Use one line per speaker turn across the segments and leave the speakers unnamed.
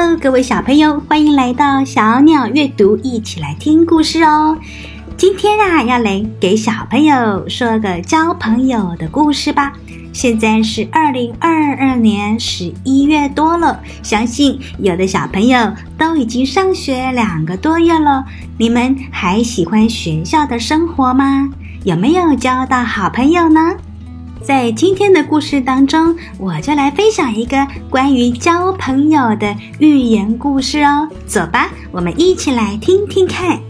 Hello，各位小朋友，欢迎来到小鸟阅读，一起来听故事哦。今天啊，要来给小朋友说个交朋友的故事吧。现在是二零二二年十一月多了，相信有的小朋友都已经上学两个多月了。你们还喜欢学校的生活吗？有没有交到好朋友呢？在今天的故事当中，我就来分享一个关于交朋友的寓言故事哦。走吧，我们一起来听听看。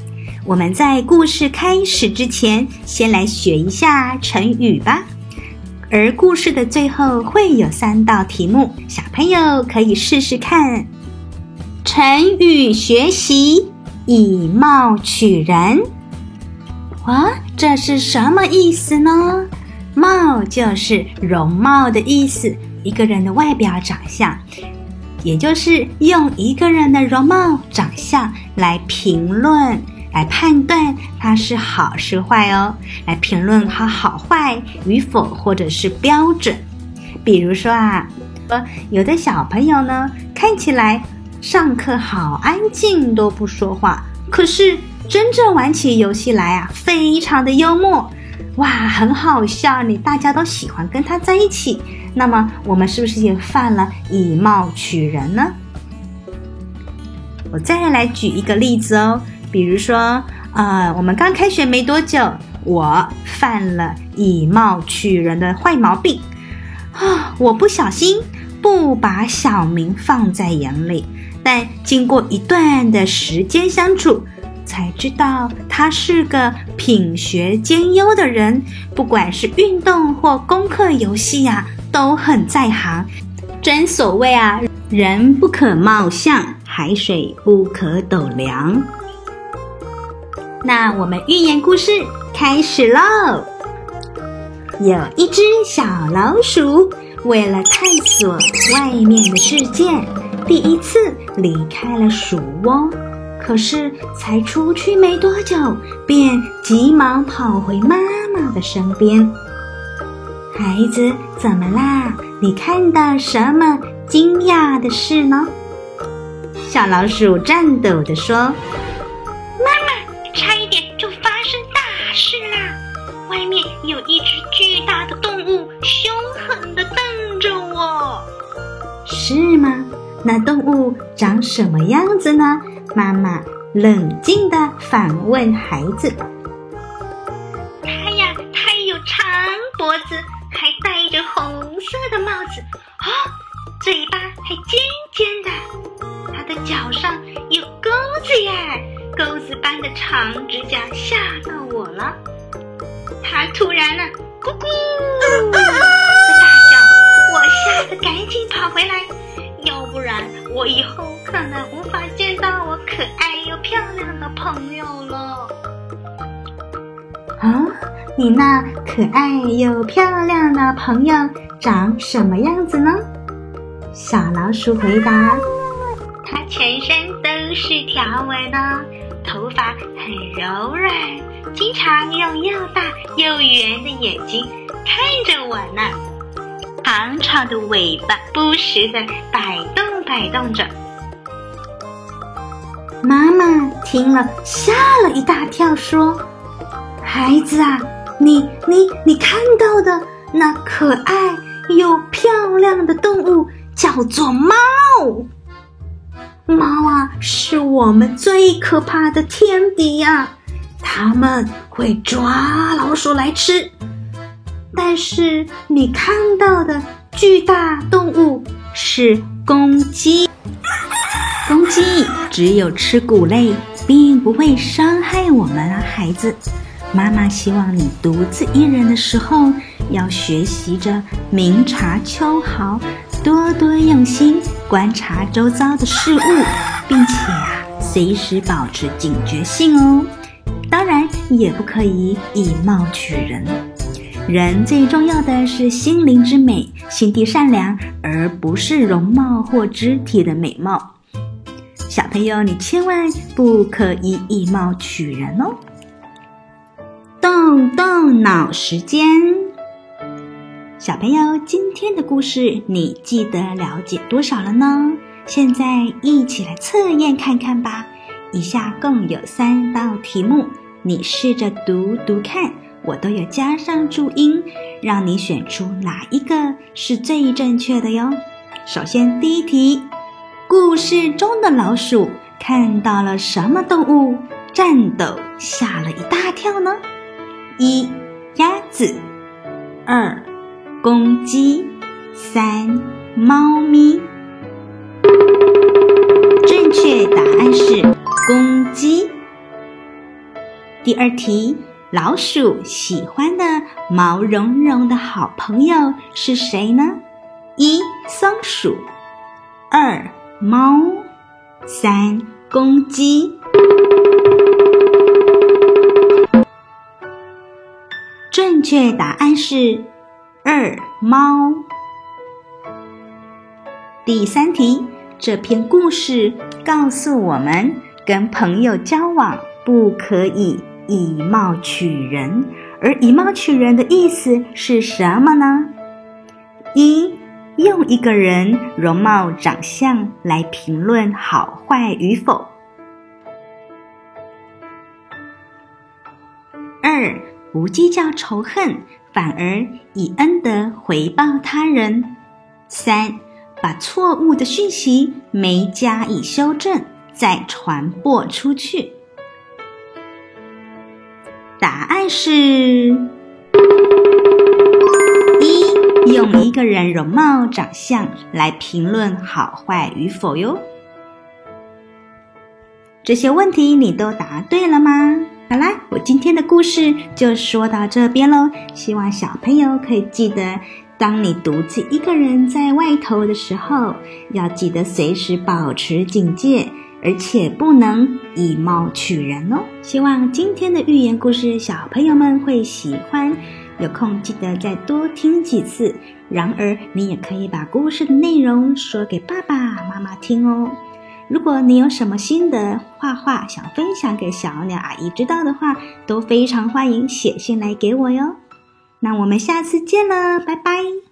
我们在故事开始之前，先来学一下成语吧。而故事的最后会有三道题目，小朋友可以试试看。成语学习：以貌取人。哇，这是什么意思呢？貌就是容貌的意思，一个人的外表长相，也就是用一个人的容貌长相来评论、来判断他是好是坏哦，来评论他好坏与否，或者是标准。比如说啊，呃，有的小朋友呢，看起来上课好安静，都不说话，可是真正玩起游戏来啊，非常的幽默。哇，很好笑！你大家都喜欢跟他在一起，那么我们是不是也犯了以貌取人呢？我再来举一个例子哦，比如说，呃，我们刚开学没多久，我犯了以貌取人的坏毛病啊！我不小心不把小明放在眼里，但经过一段的时间相处。才知道他是个品学兼优的人，不管是运动或功课、游戏呀，都很在行。真所谓啊，人不可貌相，海水不可斗量。那我们寓言故事开始喽。有一只小老鼠，为了探索外面的世界，第一次离开了鼠窝。可是才出去没多久，便急忙跑回妈妈的身边。孩子，怎么啦？你看到什么惊讶的事呢？小老鼠颤抖地说：“
妈妈，差一点就发生大事啦！外面有一只巨大的动物，凶狠地瞪着我。”
是吗？那动物长什么样子呢？妈妈冷静地反问孩子：“
它呀，它有长脖子，还戴着红色的帽子，啊、哦，嘴巴还尖尖的。它的脚上有钩子耶，钩子般的长指甲吓到我了。它突然呢，咕咕的大叫，我吓得赶紧跑回来，要不然我以后可能无法见到。”可爱又漂亮的朋友了。
啊，你那可爱又漂亮的朋友长什么样子呢？小老鼠回答：“
它全身都是条纹呢，头发很柔软，经常用又大又圆的眼睛看着我呢，长长的尾巴不时地摆动摆动着。”
妈妈听了吓了一大跳，说：“孩子啊，你你你看到的那可爱又漂亮的动物叫做猫。猫啊，是我们最可怕的天敌呀！它们会抓老鼠来吃。但是你看到的巨大动物是公鸡。”公鸡只有吃谷类，并不会伤害我们啊，孩子。妈妈希望你独自一人的时候，要学习着明察秋毫，多多用心观察周遭的事物，并且啊，随时保持警觉性哦。当然，也不可以以貌取人。人最重要的是心灵之美，心地善良，而不是容貌或肢体的美貌。小朋友，你千万不可以以貌取人哦！动动脑时间，小朋友，今天的故事你记得了解多少了呢？现在一起来测验看看吧。以下共有三道题目，你试着读读看，我都有加上注音，让你选出哪一个是最正确的哟。首先，第一题，故事中的老鼠看到了什么动物，颤抖吓了一大跳呢？一、鸭子；二、公鸡；三、猫咪。正确答案是公鸡。第二题，老鼠喜欢的毛茸茸的好朋友是谁呢？一、松鼠；二、猫；三、公鸡。正确答案是二、猫。第三题，这篇故事告诉我们，跟朋友交往不可以以貌取人，而以貌取人的意思是什么呢？一、用一个人容貌长相来评论好坏与否。二、不计较仇恨，反而以恩德回报他人。三、把错误的讯息没加以修正，再传播出去。答案是，用一个人容貌长相来评论好坏与否哟。这些问题你都答对了吗？好啦，我今天的故事就说到这边喽。希望小朋友可以记得，当你独自一个人在外头的时候，要记得随时保持警戒，而且不能以貌取人哦。希望今天的寓言故事小朋友们会喜欢，有空记得再多听几次。然而，你也可以把故事的内容说给爸爸妈妈听哦。如果你有什么心得画画想分享给小鸟阿姨知道的话，都非常欢迎写信来给我哟。那我们下次见了，拜拜。